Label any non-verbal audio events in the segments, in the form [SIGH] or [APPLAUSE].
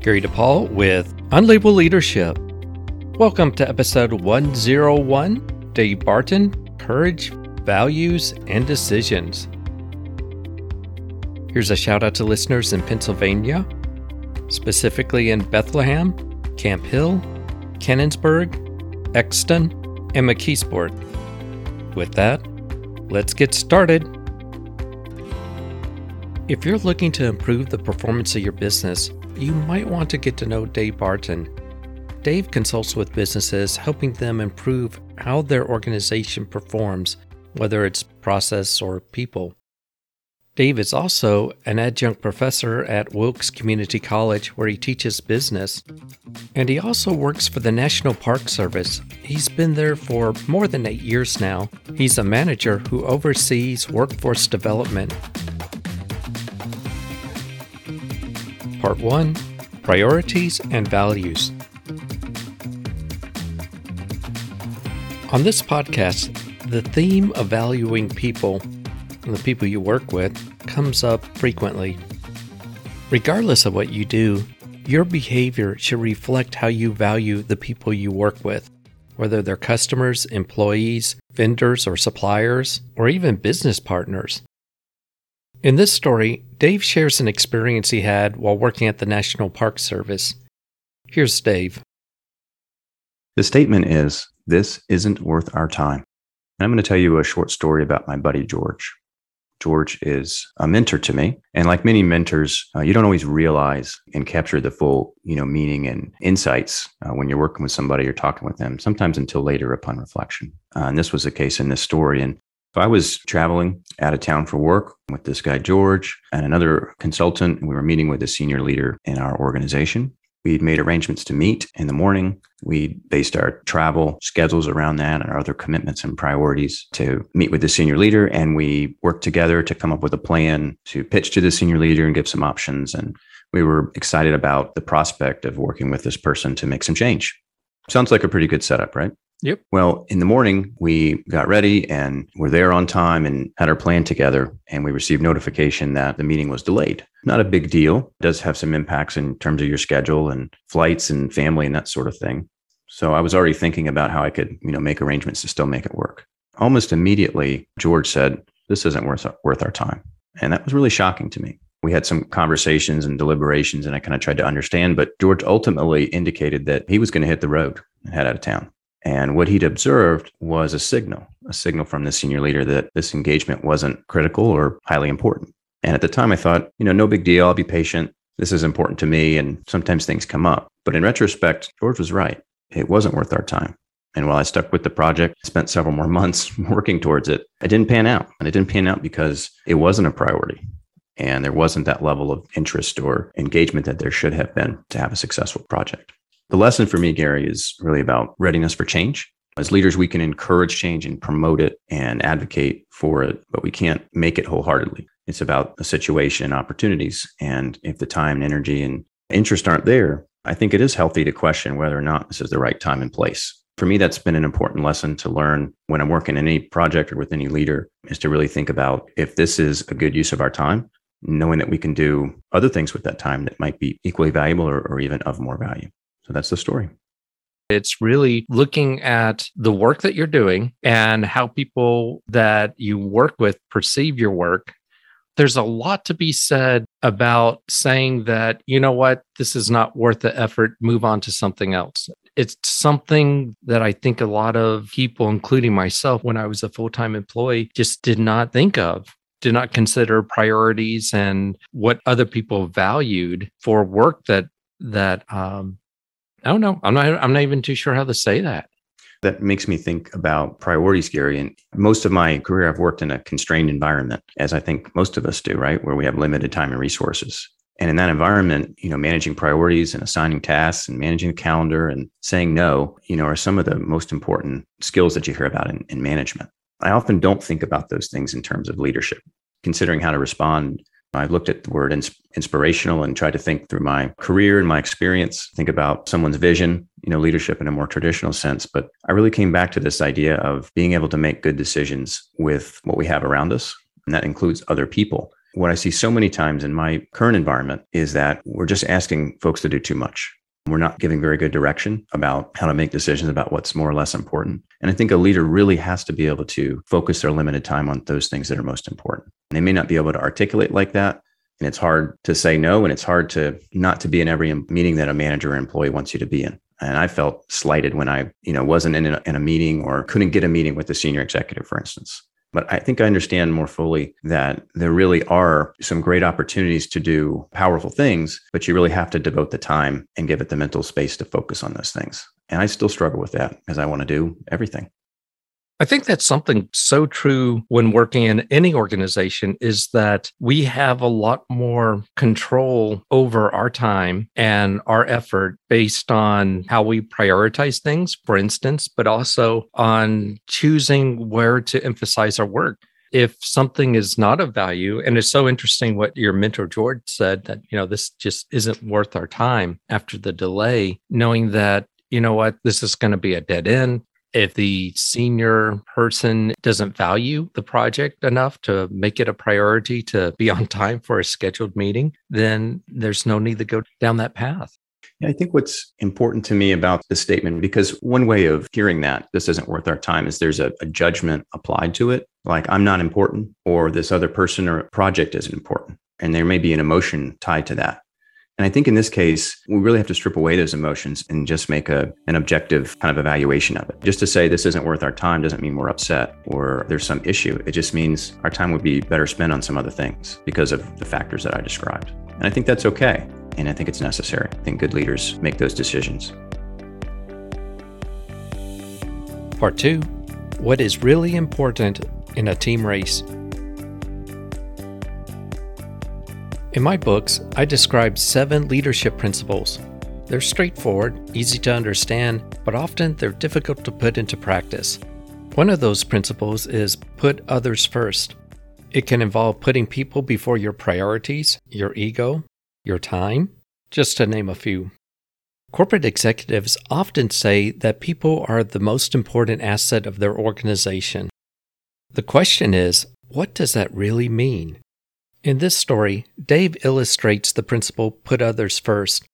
Gary DePaul with Unlabeled Leadership. Welcome to episode 101 Dave Barton Courage, Values, and Decisions. Here's a shout out to listeners in Pennsylvania, specifically in Bethlehem, Camp Hill, Canonsburg, Exton, and McKeesport. With that, let's get started. If you're looking to improve the performance of your business, you might want to get to know Dave Barton. Dave consults with businesses, helping them improve how their organization performs, whether it's process or people. Dave is also an adjunct professor at Wilkes Community College, where he teaches business. And he also works for the National Park Service. He's been there for more than eight years now. He's a manager who oversees workforce development Part 1 Priorities and Values. On this podcast, the theme of valuing people and the people you work with comes up frequently. Regardless of what you do, your behavior should reflect how you value the people you work with, whether they're customers, employees, vendors, or suppliers, or even business partners. In this story, Dave shares an experience he had while working at the National Park Service. Here's Dave. The statement is This isn't worth our time. And I'm going to tell you a short story about my buddy George. George is a mentor to me. And like many mentors, uh, you don't always realize and capture the full, you know, meaning and insights uh, when you're working with somebody or talking with them, sometimes until later upon reflection. Uh, and this was the case in this story. And so I was traveling out of town for work with this guy, George, and another consultant. We were meeting with a senior leader in our organization. We'd made arrangements to meet in the morning. We based our travel schedules around that and our other commitments and priorities to meet with the senior leader. And we worked together to come up with a plan to pitch to the senior leader and give some options. And we were excited about the prospect of working with this person to make some change. Sounds like a pretty good setup, right? Yep. Well, in the morning, we got ready and were there on time and had our plan together. And we received notification that the meeting was delayed. Not a big deal. It does have some impacts in terms of your schedule and flights and family and that sort of thing. So I was already thinking about how I could, you know, make arrangements to still make it work. Almost immediately, George said, "This isn't worth worth our time," and that was really shocking to me. We had some conversations and deliberations, and I kind of tried to understand. But George ultimately indicated that he was going to hit the road and head out of town. And what he'd observed was a signal, a signal from the senior leader that this engagement wasn't critical or highly important. And at the time, I thought, you know, no big deal. I'll be patient. This is important to me. And sometimes things come up. But in retrospect, George was right. It wasn't worth our time. And while I stuck with the project, spent several more [LAUGHS] months working towards it, it didn't pan out. And it didn't pan out because it wasn't a priority. And there wasn't that level of interest or engagement that there should have been to have a successful project. The lesson for me, Gary, is really about readiness for change. As leaders, we can encourage change and promote it and advocate for it, but we can't make it wholeheartedly. It's about a situation and opportunities. And if the time and energy and interest aren't there, I think it is healthy to question whether or not this is the right time and place. For me, that's been an important lesson to learn when I'm working in any project or with any leader is to really think about if this is a good use of our time, knowing that we can do other things with that time that might be equally valuable or, or even of more value. That's the story. It's really looking at the work that you're doing and how people that you work with perceive your work. There's a lot to be said about saying that, you know what, this is not worth the effort, move on to something else. It's something that I think a lot of people, including myself, when I was a full time employee, just did not think of did not consider priorities and what other people valued for work that that um, Oh, I don't know. I'm not. I'm not even too sure how to say that. That makes me think about priorities, Gary. And most of my career, I've worked in a constrained environment, as I think most of us do, right? Where we have limited time and resources. And in that environment, you know, managing priorities and assigning tasks and managing the calendar and saying no, you know, are some of the most important skills that you hear about in, in management. I often don't think about those things in terms of leadership, considering how to respond I looked at the word ins- inspirational and tried to think through my career and my experience, think about someone's vision, you know, leadership in a more traditional sense. But I really came back to this idea of being able to make good decisions with what we have around us. And that includes other people what I see so many times in my current environment is that we're just asking folks to do too much. We're not giving very good direction about how to make decisions about what's more or less important. And I think a leader really has to be able to focus their limited time on those things that are most important. And they may not be able to articulate like that. And it's hard to say no. And it's hard to not to be in every meeting that a manager or employee wants you to be in. And I felt slighted when I, you know, wasn't in a, in a meeting or couldn't get a meeting with the senior executive, for instance. But I think I understand more fully that there really are some great opportunities to do powerful things, but you really have to devote the time and give it the mental space to focus on those things. And I still struggle with that because I want to do everything. I think that's something so true when working in any organization is that we have a lot more control over our time and our effort based on how we prioritize things, for instance, but also on choosing where to emphasize our work. If something is not of value and it's so interesting what your mentor george said that you know this just isn't worth our time after the delay knowing that you know what this is going to be a dead end if the senior person doesn't value the project enough to make it a priority to be on time for a scheduled meeting, then there's no need to go down that path. I think what's important to me about this statement, because one way of hearing that this isn't worth our time is there's a, a judgment applied to it, like I'm not important, or this other person or project isn't important. And there may be an emotion tied to that. And I think in this case, we really have to strip away those emotions and just make a, an objective kind of evaluation of it. Just to say this isn't worth our time doesn't mean we're upset or there's some issue. It just means our time would be better spent on some other things because of the factors that I described. And I think that's okay. And I think it's necessary. I think good leaders make those decisions. Part two What is really important in a team race? In my books, I describe seven leadership principles. They're straightforward, easy to understand, but often they're difficult to put into practice. One of those principles is put others first. It can involve putting people before your priorities, your ego, your time, just to name a few. Corporate executives often say that people are the most important asset of their organization. The question is, what does that really mean? In this story, Dave illustrates the principle put others first.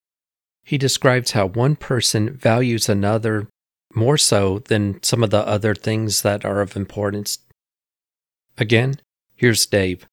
He describes how one person values another more so than some of the other things that are of importance. Again, here's Dave.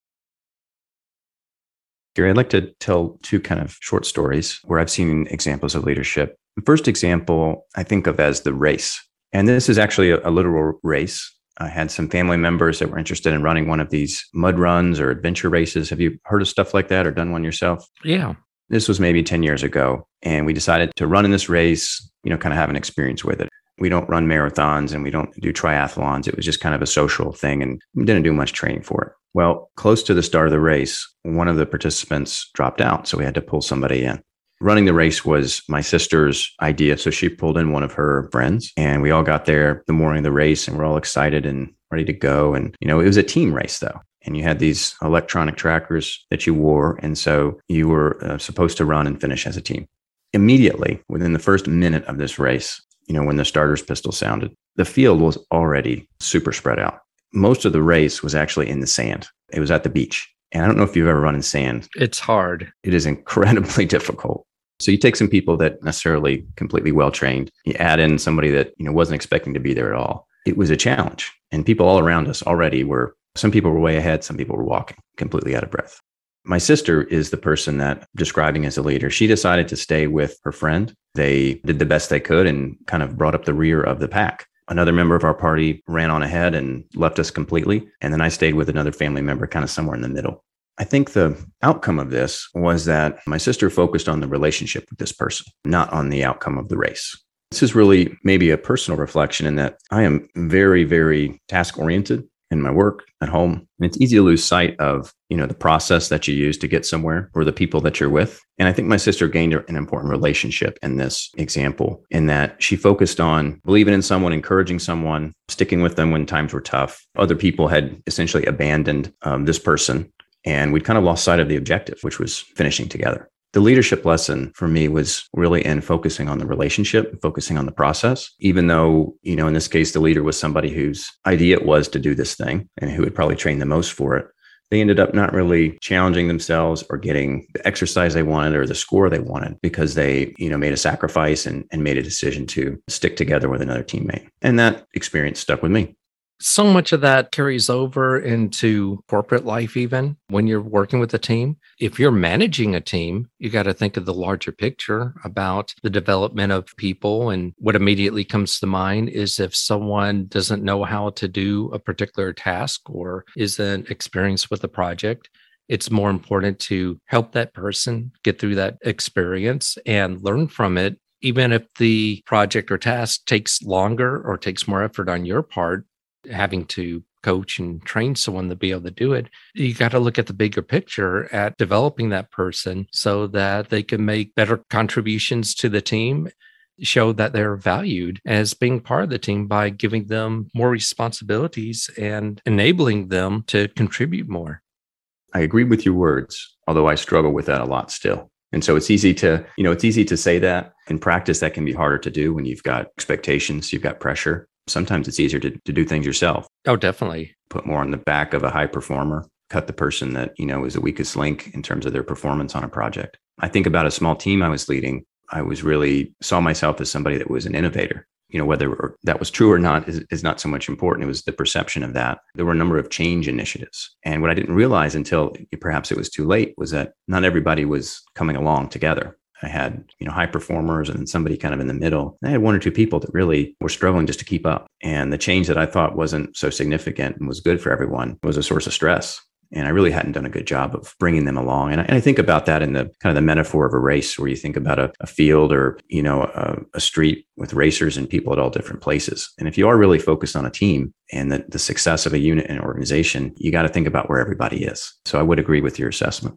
Gary, I'd like to tell two kind of short stories where I've seen examples of leadership. The first example I think of as the race. And this is actually a, a literal race. I had some family members that were interested in running one of these mud runs or adventure races. Have you heard of stuff like that or done one yourself? Yeah. This was maybe 10 years ago. And we decided to run in this race, you know, kind of have an experience with it. We don't run marathons and we don't do triathlons. It was just kind of a social thing and we didn't do much training for it. Well, close to the start of the race, one of the participants dropped out. So we had to pull somebody in running the race was my sister's idea. So she pulled in one of her friends and we all got there the morning of the race and we're all excited and ready to go. And, you know, it was a team race though. And you had these electronic trackers that you wore. And so you were uh, supposed to run and finish as a team. Immediately within the first minute of this race, you know, when the starter's pistol sounded, the field was already super spread out. Most of the race was actually in the sand. It was at the beach. And I don't know if you've ever run in sand. It's hard. It is incredibly [LAUGHS] difficult. So you take some people that necessarily completely well trained, you add in somebody that you know wasn't expecting to be there at all. It was a challenge, and people all around us already were. Some people were way ahead, some people were walking completely out of breath. My sister is the person that describing as a leader. She decided to stay with her friend. They did the best they could and kind of brought up the rear of the pack. Another member of our party ran on ahead and left us completely. And then I stayed with another family member, kind of somewhere in the middle. I think the outcome of this was that my sister focused on the relationship with this person, not on the outcome of the race. This is really maybe a personal reflection in that I am very, very task oriented in my work at home. And it's easy to lose sight of, you know, the process that you use to get somewhere or the people that you're with. And I think my sister gained an important relationship in this example in that she focused on believing in someone, encouraging someone, sticking with them when times were tough. Other people had essentially abandoned um, this person and we'd kind of lost sight of the objective, which was finishing together. The leadership lesson for me was really in focusing on the relationship, focusing on the process, even though, you know, in this case, the leader was somebody whose idea it was to do this thing and who had probably trained the most for it. they ended up not really challenging themselves or getting the exercise they wanted or the score they wanted because they, you know, made a sacrifice and, and made a decision to stick together with another teammate. And that experience stuck with me so much of that carries over into corporate life, even when you're working with a team. If you're managing a team, you got to think of the larger picture about the development of people. And what immediately comes to mind is if someone doesn't know how to do a particular task or isn't experienced with a project, it's more important to help that person get through that experience and learn from it even if the project or task takes longer or takes more effort on your part, having to coach and train someone to be able to do it. You got to look at the bigger picture at developing that person so that they can make better contributions to the team show that they're valued as being part of the team by giving them more responsibilities and enabling them to contribute more. I agree with your words, although I struggle with that a lot still. And so it's easy to, you know, it's easy to say that. In practice, that can be harder to do when you've got expectations, you've got pressure sometimes it's easier to, to do things yourself. Oh, definitely. Put more on the back of a high performer, cut the person that, you know, is the weakest link in terms of their performance on a project. I think about a small team I was leading. I was really saw myself as somebody that was an innovator. You know, whether that was true or not is, is not so much important. It was the perception of that. There were a number of change initiatives. And what I didn't realize until perhaps it was too late was that not everybody was coming along together. I had, you know, high performers and somebody kind of in the middle. I had one or two people that really were struggling just to keep up. And the change that I thought wasn't so significant and was good for everyone was a source of stress. And I really hadn't done a good job of bringing them along. And I, and I think about that in the kind of the metaphor of a race, where you think about a, a field or you know a, a, street with racers and people at all different places. And if you are really focused on a team and the, the success of a unit and organization, you got to think about where everybody is. So I would agree with your assessment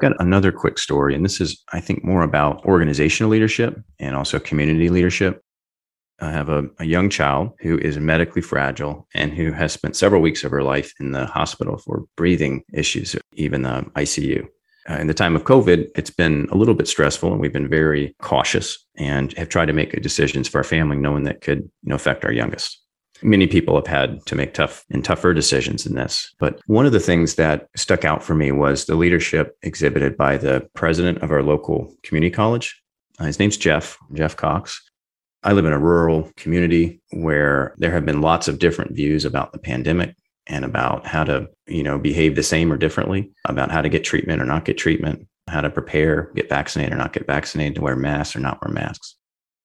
got another quick story, and this is, I think, more about organizational leadership and also community leadership. I have a, a, young child who is medically fragile and who has spent several weeks of her life in the hospital for breathing issues, even the ICU. Uh, in the time of COVID, it's been a little bit stressful, and we've been very cautious and have tried to make decisions for our family, knowing that could you know affect our youngest. Many people have had to make tough and tougher decisions in this. But one of the things that stuck out for me was the leadership exhibited by the president of our local community college. Uh, his name's Jeff, Jeff Cox. I live in a rural community where there have been lots of different views about the pandemic and about how to, you know, behave the same or differently, about how to get treatment or not get treatment, how to prepare, get vaccinated or not get vaccinated, to wear masks or not wear masks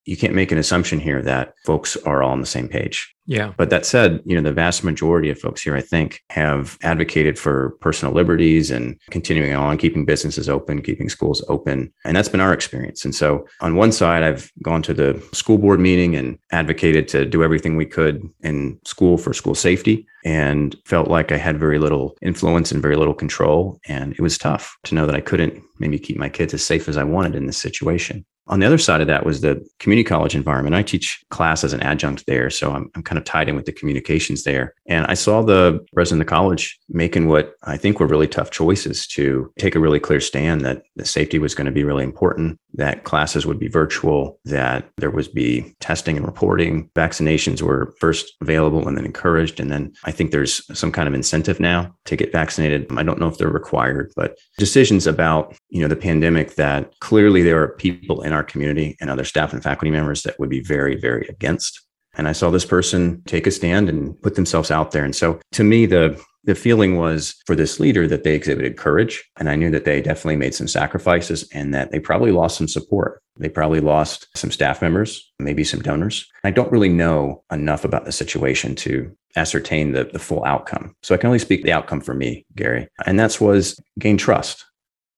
you can't make an assumption here that folks are all on the same page. Yeah. But that said, you know, the vast majority of folks here, I think, have advocated for personal liberties and continuing on, keeping businesses open, keeping schools open. And that's been our experience. And so on one side, I've gone to the school board meeting and advocated to do everything we could in school for school safety and felt like I had very little influence and very little control. And it was tough to know that I couldn't maybe keep my kids as safe as I wanted in this situation. On the other side of that was the community college environment. I teach class as an adjunct there. So I'm, I'm kind of tied in with the communications there. And I saw the president of the college making what I think were really tough choices to take a really clear stand that the safety was going to be really important, that classes would be virtual, that there would be testing and reporting. Vaccinations were first available and then encouraged. And then I think there's some kind of incentive now to get vaccinated. I don't know if they're required, but decisions about, you know, the pandemic that clearly there are people in our community and other staff and faculty members that would be very, very against. And I saw this person take a stand and put themselves out there. And so to me, the the feeling was for this leader that they exhibited courage. And I knew that they definitely made some sacrifices and that they probably lost some support. They probably lost some staff members, maybe some donors. I don't really know enough about the situation to ascertain the, the full outcome. So I can only speak the outcome for me, Gary. And that's was gain trust.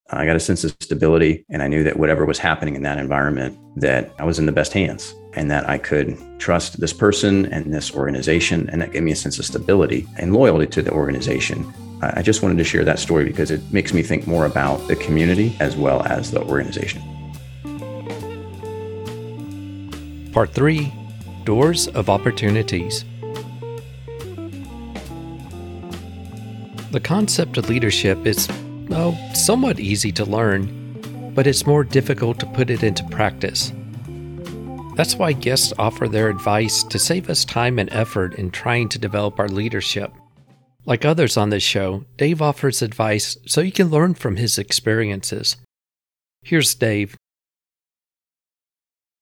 I got a sense of stability and I knew that whatever was happening in that environment, that I was in the best hands and that I could trust this person and this organization. And that gave me a sense of stability and loyalty to the organization. I just wanted to share that story because it makes me think more about the community as well as the organization. Part three Doors of Opportunities. The concept of leadership is oh, somewhat easy to learn, but it's more difficult to put it into practice. That's why guests offer their advice to save us time and effort in trying to develop our leadership. Like others on this show, Dave offers advice so you can learn from his experiences. Here's Dave.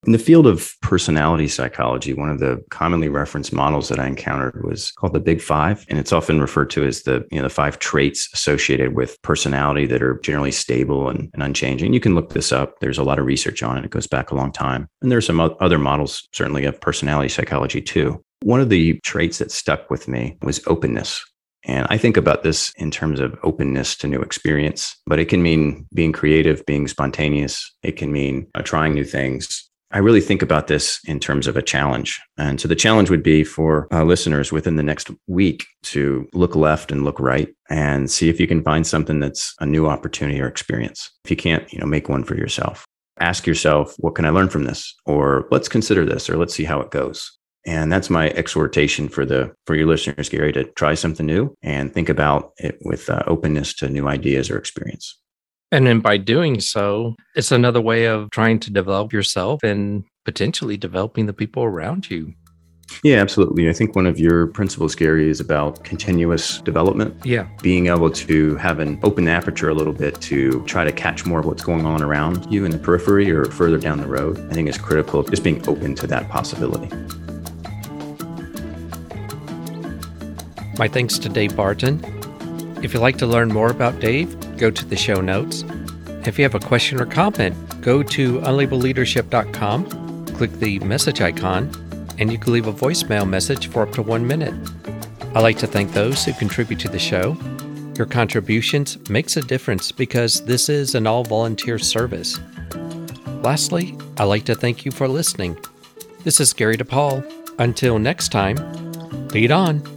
In the field of personality psychology, one of the commonly referenced models that I encountered was called the Big Five, and it's often referred to as the you know the five traits associated with personality that are generally stable and, and unchanging. You can look this up. There's a lot of research on it. It goes back a long time, and there's some other models certainly of personality psychology too. One of the traits that stuck with me was openness. And I think about this in terms of openness to new experience, but it can mean being creative, being spontaneous. It can mean uh, trying new things. I really think about this in terms of a challenge. And so the challenge would be for uh, listeners within the next week to look left and look right and see if you can find something that's a new opportunity or experience. If you can't, you know, make one for yourself. Ask yourself, what can I learn from this? Or let's consider this or let's see how it goes. And that's my exhortation for the for your listeners, Gary, to try something new and think about it with uh, openness to new ideas or experience. And then by doing so, it's another way of trying to develop yourself and potentially developing the people around you. Yeah, absolutely. I think one of your principles, Gary, is about continuous development. Yeah. Being able to have an open aperture a little bit to try to catch more of what's going on around you in the periphery or further down the road, I think is critical. Just being open to that possibility. My thanks to Dave Barton. If you'd like to learn more about Dave, go to the show notes. If you have a question or comment, go to unlabeledleadership.com, click the message icon, and you can leave a voicemail message for up to one minute. I'd like to thank those who contribute to the show. Your contributions makes a difference because this is an all volunteer service. Lastly, I'd like to thank you for listening. This is Gary DePaul. Until next time, lead on.